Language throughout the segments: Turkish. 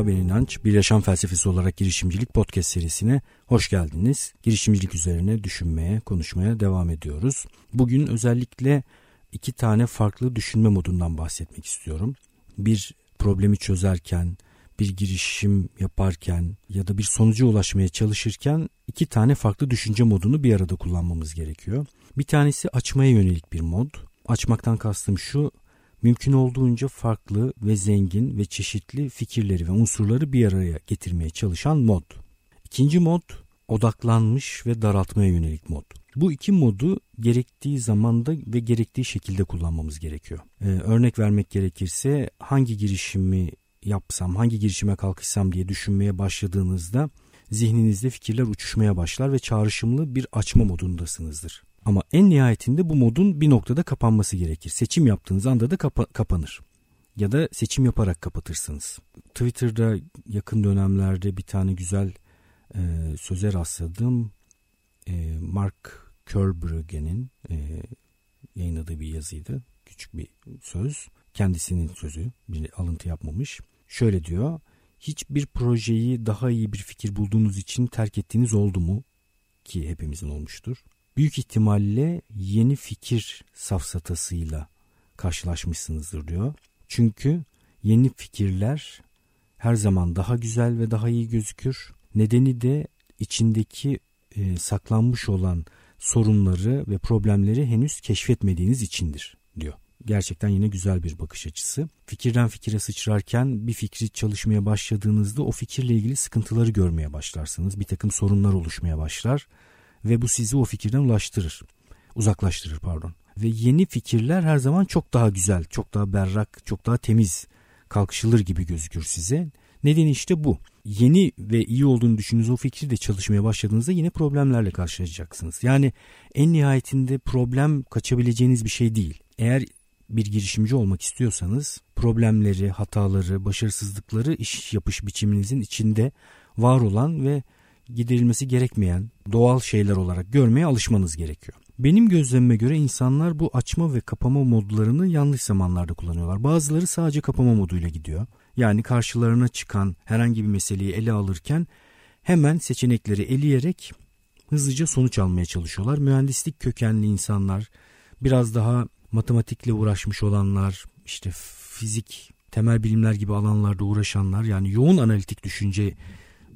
Merhaba ben İnanç. Bir Yaşam Felsefesi olarak girişimcilik podcast serisine hoş geldiniz. Girişimcilik üzerine düşünmeye, konuşmaya devam ediyoruz. Bugün özellikle iki tane farklı düşünme modundan bahsetmek istiyorum. Bir problemi çözerken, bir girişim yaparken ya da bir sonuca ulaşmaya çalışırken iki tane farklı düşünce modunu bir arada kullanmamız gerekiyor. Bir tanesi açmaya yönelik bir mod. Açmaktan kastım şu, mümkün olduğunca farklı ve zengin ve çeşitli fikirleri ve unsurları bir araya getirmeye çalışan mod. İkinci mod odaklanmış ve daraltmaya yönelik mod. Bu iki modu gerektiği zamanda ve gerektiği şekilde kullanmamız gerekiyor. Ee, örnek vermek gerekirse hangi girişimi yapsam, hangi girişime kalkışsam diye düşünmeye başladığınızda zihninizde fikirler uçuşmaya başlar ve çağrışımlı bir açma modundasınızdır. Ama en nihayetinde bu modun bir noktada kapanması gerekir. Seçim yaptığınız anda da kapa- kapanır. Ya da seçim yaparak kapatırsınız. Twitter'da yakın dönemlerde bir tane güzel e, söze rastladım. E, Mark Kerbruggen'in e, yayınladığı bir yazıydı. Küçük bir söz. Kendisinin sözü. Bir alıntı yapmamış. Şöyle diyor. Hiçbir projeyi daha iyi bir fikir bulduğunuz için terk ettiğiniz oldu mu? Ki hepimizin olmuştur büyük ihtimalle yeni fikir safsatasıyla karşılaşmışsınızdır diyor. Çünkü yeni fikirler her zaman daha güzel ve daha iyi gözükür. Nedeni de içindeki e, saklanmış olan sorunları ve problemleri henüz keşfetmediğiniz içindir diyor. Gerçekten yine güzel bir bakış açısı. Fikirden fikire sıçrarken bir fikri çalışmaya başladığınızda o fikirle ilgili sıkıntıları görmeye başlarsınız. Bir takım sorunlar oluşmaya başlar ve bu sizi o fikirden ulaştırır. Uzaklaştırır pardon. Ve yeni fikirler her zaman çok daha güzel, çok daha berrak, çok daha temiz kalkışılır gibi gözükür size. Nedeni işte bu. Yeni ve iyi olduğunu düşündüğünüz o fikri de çalışmaya başladığınızda yine problemlerle karşılaşacaksınız. Yani en nihayetinde problem kaçabileceğiniz bir şey değil. Eğer bir girişimci olmak istiyorsanız problemleri, hataları, başarısızlıkları iş yapış biçiminizin içinde var olan ve giderilmesi gerekmeyen doğal şeyler olarak görmeye alışmanız gerekiyor. Benim gözlemime göre insanlar bu açma ve kapama modlarını yanlış zamanlarda kullanıyorlar. Bazıları sadece kapama moduyla gidiyor. Yani karşılarına çıkan herhangi bir meseleyi ele alırken hemen seçenekleri eleyerek hızlıca sonuç almaya çalışıyorlar. Mühendislik kökenli insanlar, biraz daha matematikle uğraşmış olanlar, işte fizik, temel bilimler gibi alanlarda uğraşanlar yani yoğun analitik düşünce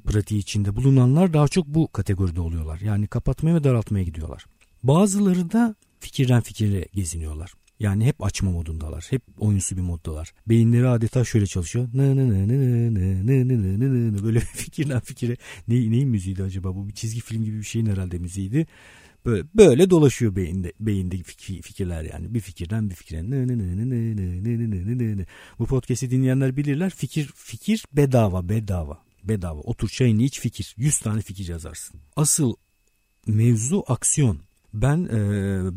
pratiği içinde bulunanlar daha çok bu kategoride oluyorlar. Yani kapatmaya ve daraltmaya gidiyorlar. Bazıları da fikirden fikire geziniyorlar. Yani hep açma modundalar. Hep oyunsu bir moddalar. Beyinleri adeta şöyle çalışıyor. Böyle fikirden fikire. Ne, neyin müziğiydi acaba? Bu bir çizgi film gibi bir şeyin herhalde müziğiydi. Böyle, böyle dolaşıyor beyinde, beyinde fikirler yani. Bir fikirden bir fikire. Bu podcast'i dinleyenler bilirler. Fikir fikir bedava bedava bedava. Otur çayını iç fikir. 100 tane fikir yazarsın. Asıl mevzu aksiyon. Ben e,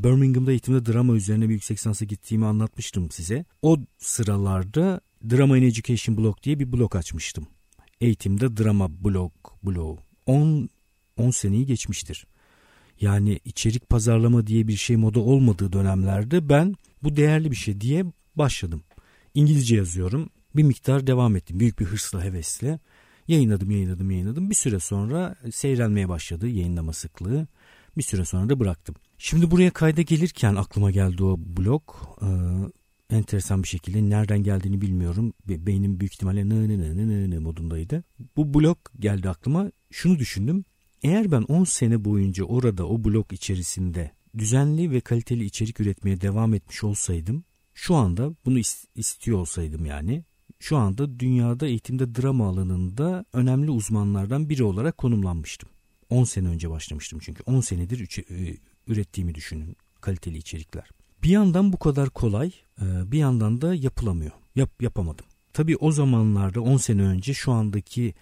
Birmingham'da eğitimde drama üzerine bir yüksek lisansa gittiğimi anlatmıştım size. O sıralarda Drama in Education blog diye bir blog açmıştım. Eğitimde drama blog blog. 10 10 seneyi geçmiştir. Yani içerik pazarlama diye bir şey moda olmadığı dönemlerde ben bu değerli bir şey diye başladım. İngilizce yazıyorum. Bir miktar devam ettim. Büyük bir hırsla, hevesle. Yayınladım, yayınladım, yayınladım. Bir süre sonra seyrelmeye başladı yayınlama sıklığı. Bir süre sonra da bıraktım. Şimdi buraya kayda gelirken aklıma geldi o blog. Ee, enteresan bir şekilde nereden geldiğini bilmiyorum. Beynim büyük ihtimalle ne ne ne ne ne modundaydı. Bu blog geldi aklıma. Şunu düşündüm. Eğer ben 10 sene boyunca orada o blog içerisinde düzenli ve kaliteli içerik üretmeye devam etmiş olsaydım şu anda bunu istiyor olsaydım yani şu anda dünyada eğitimde drama alanında önemli uzmanlardan biri olarak konumlanmıştım. 10 sene önce başlamıştım çünkü 10 senedir e, ürettiğimi düşünün kaliteli içerikler. Bir yandan bu kadar kolay e, bir yandan da yapılamıyor. Yap, yapamadım. Tabii o zamanlarda 10 sene önce şu andaki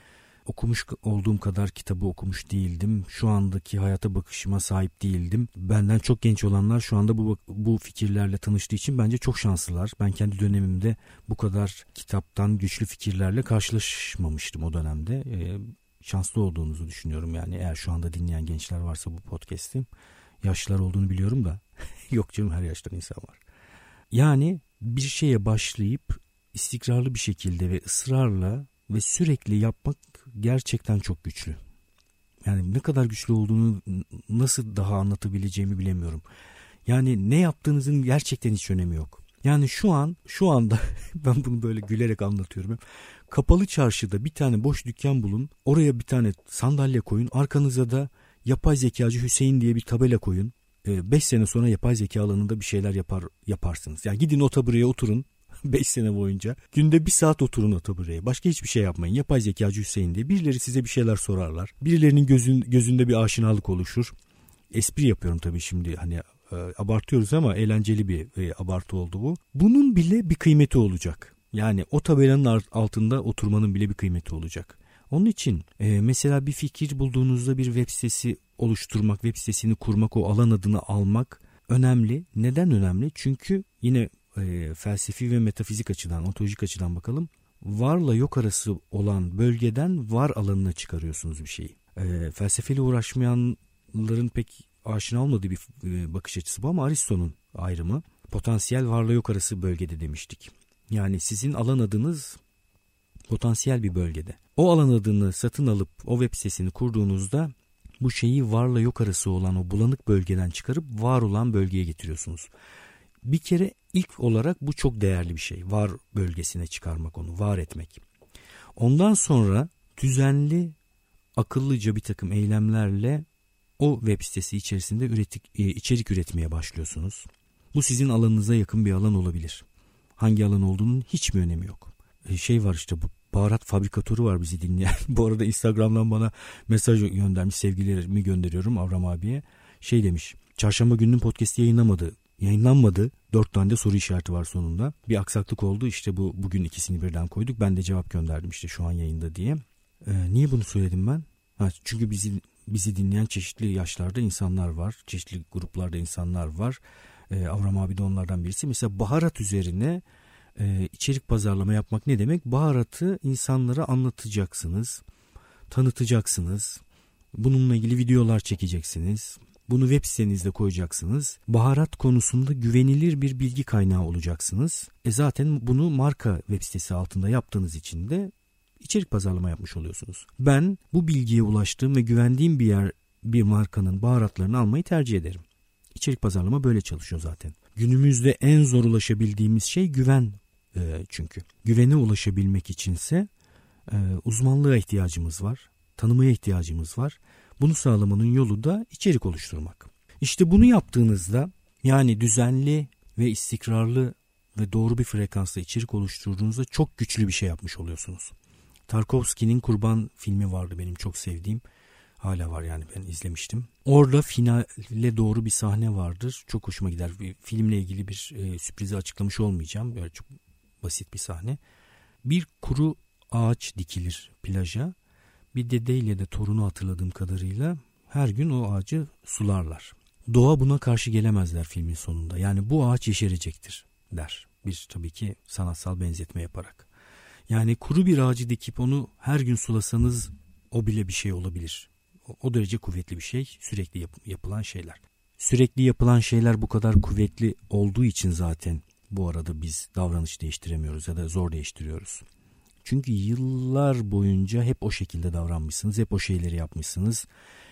okumuş olduğum kadar kitabı okumuş değildim. Şu andaki hayata bakışıma sahip değildim. Benden çok genç olanlar şu anda bu bu fikirlerle tanıştığı için bence çok şanslılar. Ben kendi dönemimde bu kadar kitaptan güçlü fikirlerle karşılaşmamıştım o dönemde. Ee, şanslı olduğunuzu düşünüyorum yani eğer şu anda dinleyen gençler varsa bu podcast'i. Yaşlılar olduğunu biliyorum da yok canım her yaştan insan var. Yani bir şeye başlayıp istikrarlı bir şekilde ve ısrarla ve sürekli yapmak gerçekten çok güçlü. Yani ne kadar güçlü olduğunu nasıl daha anlatabileceğimi bilemiyorum. Yani ne yaptığınızın gerçekten hiç önemi yok. Yani şu an şu anda ben bunu böyle gülerek anlatıyorum. Kapalı çarşıda bir tane boş dükkan bulun. Oraya bir tane sandalye koyun. Arkanıza da yapay zekacı Hüseyin diye bir tabela koyun. 5 ee, sene sonra yapay zeka alanında bir şeyler yapar yaparsınız. Yani gidin o tabureye oturun 5 sene boyunca. Günde bir saat oturun o tabureye. Başka hiçbir şey yapmayın. Yapay zekacı Hüseyin diye. Birileri size bir şeyler sorarlar. Birilerinin gözün, gözünde bir aşinalık oluşur. Espri yapıyorum tabii şimdi hani e, abartıyoruz ama eğlenceli bir e, abartı oldu bu. Bunun bile bir kıymeti olacak. Yani o tabelanın altında oturmanın bile bir kıymeti olacak. Onun için e, mesela bir fikir bulduğunuzda bir web sitesi oluşturmak, web sitesini kurmak, o alan adını almak önemli. Neden önemli? Çünkü yine e, felsefi ve metafizik açıdan, ontolojik açıdan bakalım. Varla yok arası olan bölgeden var alanına çıkarıyorsunuz bir şeyi. E, felsefeyle uğraşmayanların pek aşina olmadığı bir e, bakış açısı bu ama Aristo'nun ayrımı potansiyel varla yok arası bölgede demiştik. Yani sizin alan adınız potansiyel bir bölgede. O alan adını satın alıp o web sitesini kurduğunuzda bu şeyi varla yok arası olan o bulanık bölgeden çıkarıp var olan bölgeye getiriyorsunuz. Bir kere ilk olarak bu çok değerli bir şey. Var bölgesine çıkarmak onu, var etmek. Ondan sonra düzenli, akıllıca bir takım eylemlerle o web sitesi içerisinde üretik, e, içerik üretmeye başlıyorsunuz. Bu sizin alanınıza yakın bir alan olabilir. Hangi alan olduğunun hiç mi önemi yok. E, şey var işte bu baharat fabrikatörü var bizi dinleyen. bu arada Instagram'dan bana mesaj göndermiş sevgilerimi gönderiyorum Avram abiye. Şey demiş çarşamba gününün podcast yayınlamadı. Yayınlanmadı. Dört tane de soru işareti var sonunda. Bir aksaklık oldu işte bu bugün ikisini birden koyduk. Ben de cevap gönderdim işte şu an yayında diye. Ee, niye bunu söyledim ben? Ha, çünkü bizi bizi dinleyen çeşitli yaşlarda insanlar var. Çeşitli gruplarda insanlar var. Ee, Avram abi de onlardan birisi. Mesela baharat üzerine e, içerik pazarlama yapmak ne demek? Baharatı insanlara anlatacaksınız, tanıtacaksınız. Bununla ilgili videolar çekeceksiniz. Bunu web sitenizde koyacaksınız. Baharat konusunda güvenilir bir bilgi kaynağı olacaksınız. E zaten bunu marka web sitesi altında yaptığınız için de içerik pazarlama yapmış oluyorsunuz. Ben bu bilgiye ulaştığım ve güvendiğim bir yer bir markanın baharatlarını almayı tercih ederim. İçerik pazarlama böyle çalışıyor zaten. Günümüzde en zor ulaşabildiğimiz şey güven e, çünkü. Güvene ulaşabilmek içinse e, uzmanlığa ihtiyacımız var. Tanımaya ihtiyacımız var. Bunu sağlamanın yolu da içerik oluşturmak. İşte bunu yaptığınızda yani düzenli ve istikrarlı ve doğru bir frekansla içerik oluşturduğunuzda çok güçlü bir şey yapmış oluyorsunuz. Tarkovski'nin Kurban filmi vardı benim çok sevdiğim. Hala var yani ben izlemiştim. Orada finale doğru bir sahne vardır. Çok hoşuma gider. Filmle ilgili bir e, sürprizi açıklamış olmayacağım. Böyle çok basit bir sahne. Bir kuru ağaç dikilir plaja. Bir dedeyle de torunu hatırladığım kadarıyla her gün o ağacı sularlar. Doğa buna karşı gelemezler filmin sonunda. Yani bu ağaç yeşerecektir der. Bir tabii ki sanatsal benzetme yaparak. Yani kuru bir ağacı dikip onu her gün sulasanız o bile bir şey olabilir. O, o derece kuvvetli bir şey sürekli yap, yapılan şeyler. Sürekli yapılan şeyler bu kadar kuvvetli olduğu için zaten bu arada biz davranış değiştiremiyoruz ya da zor değiştiriyoruz. Çünkü yıllar boyunca hep o şekilde davranmışsınız, hep o şeyleri yapmışsınız,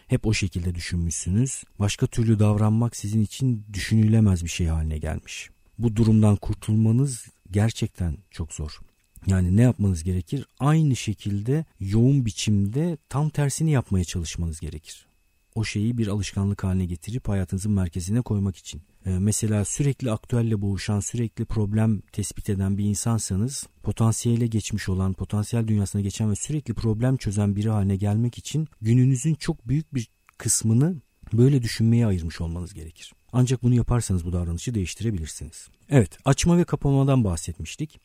hep o şekilde düşünmüşsünüz. Başka türlü davranmak sizin için düşünülemez bir şey haline gelmiş. Bu durumdan kurtulmanız gerçekten çok zor. Yani ne yapmanız gerekir? Aynı şekilde yoğun biçimde tam tersini yapmaya çalışmanız gerekir. O şeyi bir alışkanlık haline getirip hayatınızın merkezine koymak için. Ee, mesela sürekli aktüelle boğuşan, sürekli problem tespit eden bir insansanız potansiyele geçmiş olan, potansiyel dünyasına geçen ve sürekli problem çözen biri haline gelmek için gününüzün çok büyük bir kısmını böyle düşünmeye ayırmış olmanız gerekir. Ancak bunu yaparsanız bu davranışı değiştirebilirsiniz. Evet, açma ve kapamadan bahsetmiştik.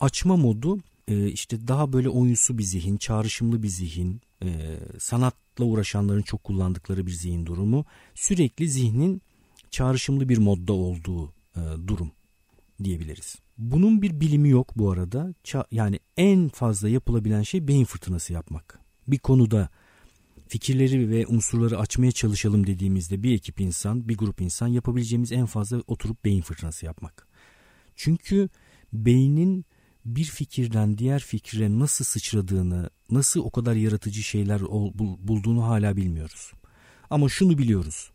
Açma modu e, işte daha böyle oyunsu bir zihin, çağrışımlı bir zihin, e, sanatla uğraşanların çok kullandıkları bir zihin durumu. Sürekli zihnin çağrışımlı bir modda olduğu e, durum diyebiliriz. Bunun bir bilimi yok bu arada. yani en fazla yapılabilen şey beyin fırtınası yapmak. Bir konuda fikirleri ve unsurları açmaya çalışalım dediğimizde bir ekip insan, bir grup insan yapabileceğimiz en fazla oturup beyin fırtınası yapmak. Çünkü beynin bir fikirden diğer fikre nasıl sıçradığını, nasıl o kadar yaratıcı şeyler bulduğunu hala bilmiyoruz. Ama şunu biliyoruz.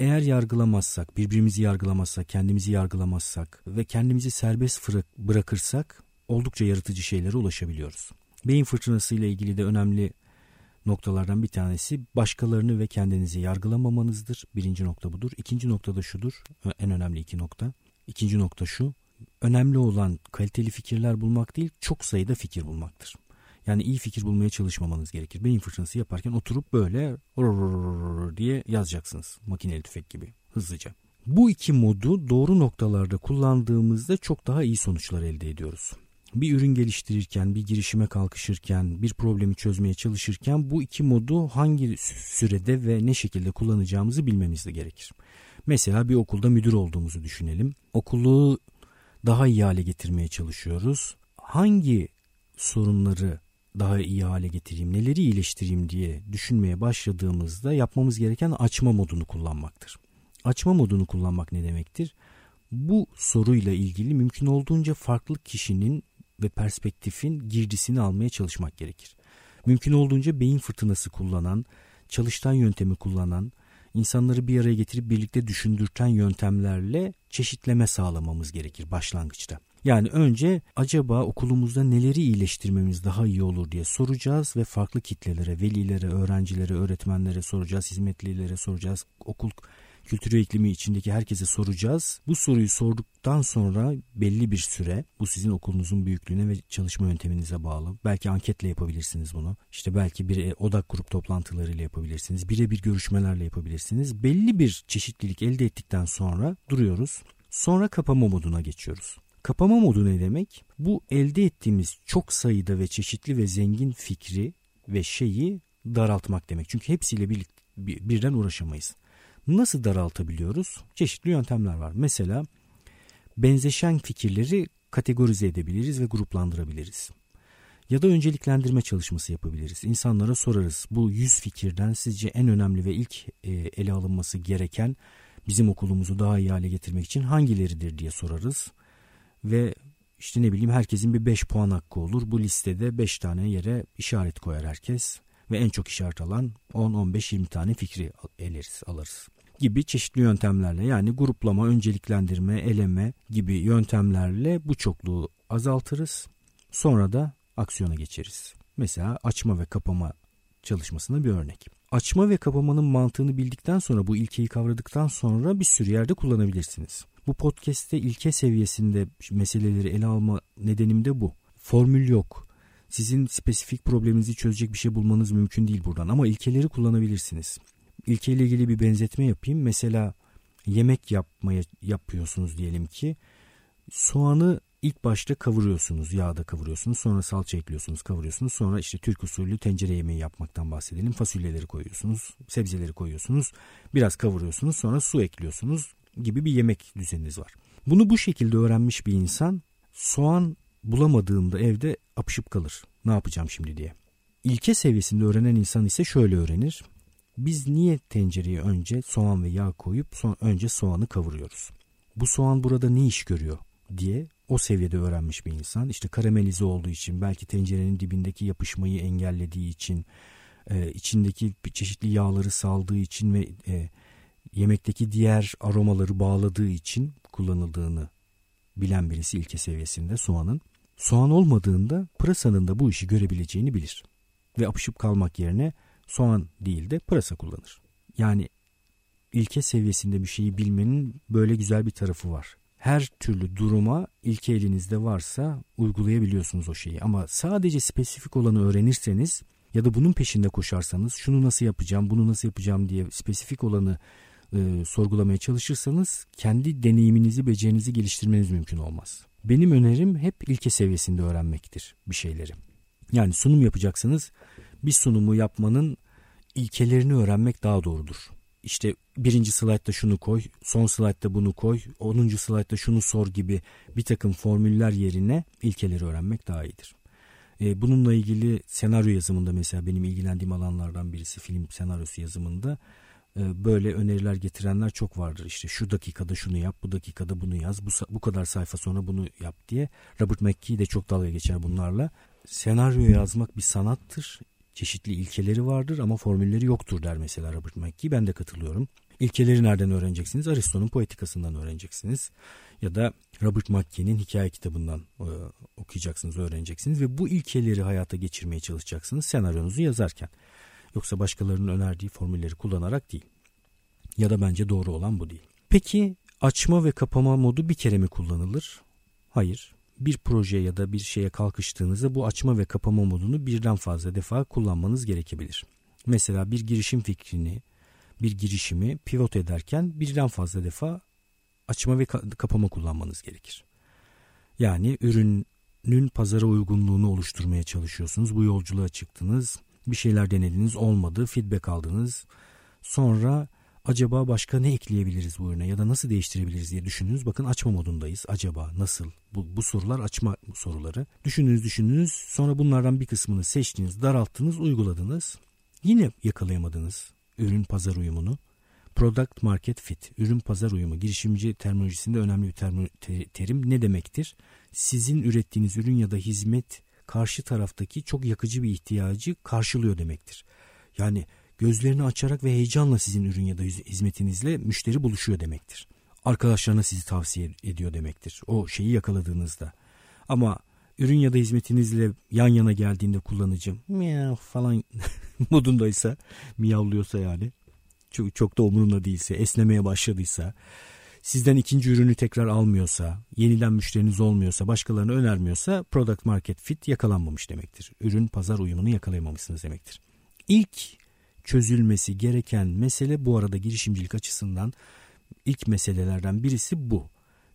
Eğer yargılamazsak, birbirimizi yargılamazsak, kendimizi yargılamazsak ve kendimizi serbest bırakırsak oldukça yaratıcı şeylere ulaşabiliyoruz. Beyin fırtınası ile ilgili de önemli noktalardan bir tanesi başkalarını ve kendinizi yargılamamanızdır. Birinci nokta budur. İkinci nokta da şudur. En önemli iki nokta. İkinci nokta şu. Önemli olan kaliteli fikirler bulmak değil, çok sayıda fikir bulmaktır. Yani iyi fikir bulmaya çalışmamanız gerekir. Beyin fırtınası yaparken oturup böyle diye yazacaksınız. Makineli tüfek gibi hızlıca. Bu iki modu doğru noktalarda kullandığımızda çok daha iyi sonuçlar elde ediyoruz. Bir ürün geliştirirken, bir girişime kalkışırken, bir problemi çözmeye çalışırken bu iki modu hangi sürede ve ne şekilde kullanacağımızı bilmemiz de gerekir. Mesela bir okulda müdür olduğumuzu düşünelim. Okulu daha iyi hale getirmeye çalışıyoruz. Hangi sorunları daha iyi hale getireyim, neleri iyileştireyim diye düşünmeye başladığımızda yapmamız gereken açma modunu kullanmaktır. Açma modunu kullanmak ne demektir? Bu soruyla ilgili mümkün olduğunca farklı kişinin ve perspektifin girdisini almaya çalışmak gerekir. Mümkün olduğunca beyin fırtınası kullanan, çalıştan yöntemi kullanan, insanları bir araya getirip birlikte düşündürten yöntemlerle çeşitleme sağlamamız gerekir başlangıçta. Yani önce acaba okulumuzda neleri iyileştirmemiz daha iyi olur diye soracağız ve farklı kitlelere, velilere, öğrencilere, öğretmenlere soracağız, hizmetlilere soracağız, okul kültürü iklimi içindeki herkese soracağız. Bu soruyu sorduktan sonra belli bir süre bu sizin okulunuzun büyüklüğüne ve çalışma yönteminize bağlı. Belki anketle yapabilirsiniz bunu. İşte belki bir e, odak grup toplantılarıyla yapabilirsiniz. Birebir görüşmelerle yapabilirsiniz. Belli bir çeşitlilik elde ettikten sonra duruyoruz. Sonra kapama moduna geçiyoruz. Kapama modu ne demek? Bu elde ettiğimiz çok sayıda ve çeşitli ve zengin fikri ve şeyi daraltmak demek. Çünkü hepsiyle bir, birden uğraşamayız. Nasıl daraltabiliyoruz? Çeşitli yöntemler var. Mesela benzeşen fikirleri kategorize edebiliriz ve gruplandırabiliriz. Ya da önceliklendirme çalışması yapabiliriz. İnsanlara sorarız. Bu 100 fikirden sizce en önemli ve ilk e, ele alınması gereken bizim okulumuzu daha iyi hale getirmek için hangileridir diye sorarız. Ve işte ne bileyim herkesin bir 5 puan hakkı olur. Bu listede 5 tane yere işaret koyar herkes ve en çok işaret alan 10 15 20 tane fikri eleriz, alırız gibi çeşitli yöntemlerle yani gruplama, önceliklendirme, eleme gibi yöntemlerle bu çokluğu azaltırız. Sonra da aksiyona geçeriz. Mesela açma ve kapama çalışmasına bir örnek. Açma ve kapamanın mantığını bildikten sonra bu ilkeyi kavradıktan sonra bir sürü yerde kullanabilirsiniz. Bu podcast'te ilke seviyesinde meseleleri ele alma nedenim de bu. Formül yok. Sizin spesifik probleminizi çözecek bir şey bulmanız mümkün değil buradan ama ilkeleri kullanabilirsiniz ilkeyle ilgili bir benzetme yapayım. Mesela yemek yapmaya yapıyorsunuz diyelim ki soğanı ilk başta kavuruyorsunuz, yağda kavuruyorsunuz. Sonra salça ekliyorsunuz, kavuruyorsunuz. Sonra işte Türk usulü tencere yemeği yapmaktan bahsedelim. Fasulyeleri koyuyorsunuz, sebzeleri koyuyorsunuz. Biraz kavuruyorsunuz, sonra su ekliyorsunuz gibi bir yemek düzeniniz var. Bunu bu şekilde öğrenmiş bir insan soğan bulamadığında evde apışıp kalır. Ne yapacağım şimdi diye. İlke seviyesinde öğrenen insan ise şöyle öğrenir. Biz niye tencereye önce soğan ve yağ koyup son, önce soğanı kavuruyoruz? Bu soğan burada ne iş görüyor diye o seviyede öğrenmiş bir insan. İşte karamelize olduğu için belki tencerenin dibindeki yapışmayı engellediği için e, içindeki çeşitli yağları saldığı için ve e, yemekteki diğer aromaları bağladığı için kullanıldığını bilen birisi ilke seviyesinde soğanın. Soğan olmadığında pırasanın da bu işi görebileceğini bilir. Ve apışıp kalmak yerine soğan değil de pırasa kullanır. Yani ilke seviyesinde bir şeyi bilmenin böyle güzel bir tarafı var. Her türlü duruma ilke elinizde varsa uygulayabiliyorsunuz o şeyi. Ama sadece spesifik olanı öğrenirseniz ya da bunun peşinde koşarsanız şunu nasıl yapacağım bunu nasıl yapacağım diye spesifik olanı e, sorgulamaya çalışırsanız kendi deneyiminizi becerinizi geliştirmeniz mümkün olmaz. Benim önerim hep ilke seviyesinde öğrenmektir bir şeyleri. Yani sunum yapacaksınız bir sunumu yapmanın ilkelerini öğrenmek daha doğrudur. İşte birinci slaytta şunu koy, son slaytta bunu koy, onuncu slaytta şunu sor gibi bir takım formüller yerine ilkeleri öğrenmek daha iyidir. E, bununla ilgili senaryo yazımında mesela benim ilgilendiğim alanlardan birisi film senaryosu yazımında e, böyle öneriler getirenler çok vardır. İşte şu dakikada şunu yap, bu dakikada bunu yaz, bu, bu kadar sayfa sonra bunu yap diye. Robert McKee de çok dalga geçer bunlarla. Senaryo yazmak bir sanattır. Çeşitli ilkeleri vardır ama formülleri yoktur der mesela Robert McKee. Ben de katılıyorum. İlkeleri nereden öğreneceksiniz? Aristo'nun poetikasından öğreneceksiniz. Ya da Robert McKee'nin hikaye kitabından e, okuyacaksınız, öğreneceksiniz. Ve bu ilkeleri hayata geçirmeye çalışacaksınız senaryonuzu yazarken. Yoksa başkalarının önerdiği formülleri kullanarak değil. Ya da bence doğru olan bu değil. Peki açma ve kapama modu bir kere mi kullanılır? Hayır. Bir projeye ya da bir şeye kalkıştığınızda bu açma ve kapama modunu birden fazla defa kullanmanız gerekebilir. Mesela bir girişim fikrini, bir girişimi pivot ederken birden fazla defa açma ve kapama kullanmanız gerekir. Yani ürünün pazara uygunluğunu oluşturmaya çalışıyorsunuz. Bu yolculuğa çıktınız bir şeyler denediniz olmadı feedback aldınız. Sonra acaba başka ne ekleyebiliriz bu ürüne ya da nasıl değiştirebiliriz diye düşündünüz. Bakın açma modundayız. Acaba nasıl? Bu, bu sorular açma soruları. Düşündünüz düşündünüz sonra bunlardan bir kısmını seçtiniz daralttınız uyguladınız. Yine yakalayamadınız ürün pazar uyumunu. Product Market Fit, ürün pazar uyumu girişimci terminolojisinde önemli bir terim ne demektir? Sizin ürettiğiniz ürün ya da hizmet karşı taraftaki çok yakıcı bir ihtiyacı karşılıyor demektir. Yani gözlerini açarak ve heyecanla sizin ürün ya da hizmetinizle müşteri buluşuyor demektir. Arkadaşlarına sizi tavsiye ediyor demektir. O şeyi yakaladığınızda. Ama ürün ya da hizmetinizle yan yana geldiğinde kullanıcı miyav falan modundaysa miyavlıyorsa yani çok, çok da umurunda değilse esnemeye başladıysa sizden ikinci ürünü tekrar almıyorsa, yeniden müşteriniz olmuyorsa, başkalarına önermiyorsa product market fit yakalanmamış demektir. Ürün pazar uyumunu yakalayamamışsınız demektir. İlk çözülmesi gereken mesele bu arada girişimcilik açısından ilk meselelerden birisi bu.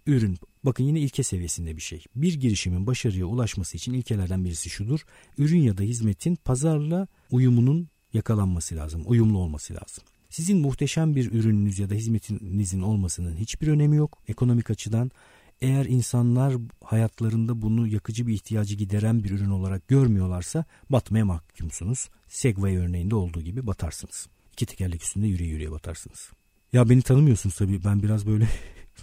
Ürün bakın yine ilke seviyesinde bir şey. Bir girişimin başarıya ulaşması için ilkelerden birisi şudur. Ürün ya da hizmetin pazarla uyumunun yakalanması lazım, uyumlu olması lazım. Sizin muhteşem bir ürününüz ya da hizmetinizin olmasının hiçbir önemi yok ekonomik açıdan. Eğer insanlar hayatlarında bunu yakıcı bir ihtiyacı gideren bir ürün olarak görmüyorlarsa batmaya mahkumsunuz. Segway örneğinde olduğu gibi batarsınız. İki tekerlek üstünde yürüye yürüye batarsınız. Ya beni tanımıyorsunuz tabii ben biraz böyle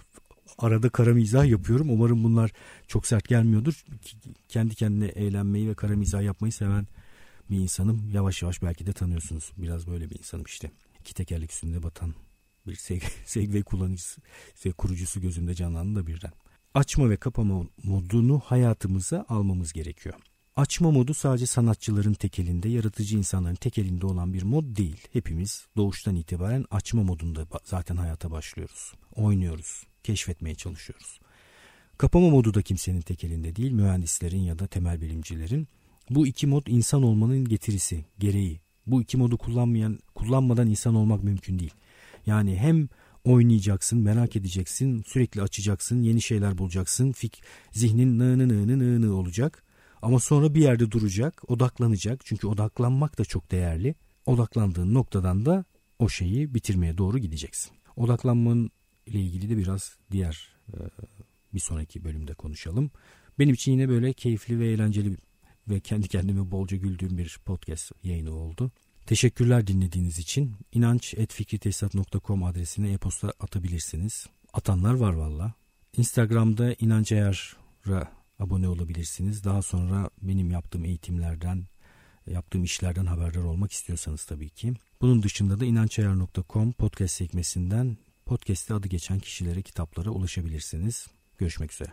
arada kara mizah yapıyorum. Umarım bunlar çok sert gelmiyordur. Kendi kendine eğlenmeyi ve kara mizah yapmayı seven bir insanım. Yavaş yavaş belki de tanıyorsunuz. Biraz böyle bir insanım işte iki tekerlek üstünde batan bir Segway kullanıcısı, kurucusu gözümde canlandı da birden. Açma ve kapama modunu hayatımıza almamız gerekiyor. Açma modu sadece sanatçıların tekelinde, yaratıcı insanların tekelinde olan bir mod değil. Hepimiz doğuştan itibaren açma modunda zaten hayata başlıyoruz. Oynuyoruz, keşfetmeye çalışıyoruz. Kapama modu da kimsenin tekelinde değil, mühendislerin ya da temel bilimcilerin. Bu iki mod insan olmanın getirisi, gereği, bu iki modu kullanmayan, kullanmadan insan olmak mümkün değil. Yani hem oynayacaksın, merak edeceksin, sürekli açacaksın, yeni şeyler bulacaksın. Fik, zihnin nı nı nı nı nı olacak. Ama sonra bir yerde duracak, odaklanacak. Çünkü odaklanmak da çok değerli. Odaklandığın noktadan da o şeyi bitirmeye doğru gideceksin. Odaklanmanın ile ilgili de biraz diğer e, bir sonraki bölümde konuşalım. Benim için yine böyle keyifli ve eğlenceli ve kendi kendime bolca güldüğüm bir podcast yayını oldu. Teşekkürler dinlediğiniz için. inanç.fikritesat.com adresine e-posta atabilirsiniz. Atanlar var valla. Instagram'da İnanç Ayar'a abone olabilirsiniz. Daha sonra benim yaptığım eğitimlerden, yaptığım işlerden haberdar olmak istiyorsanız tabii ki. Bunun dışında da inançayar.com podcast sekmesinden podcast'te adı geçen kişilere, kitaplara ulaşabilirsiniz. Görüşmek üzere.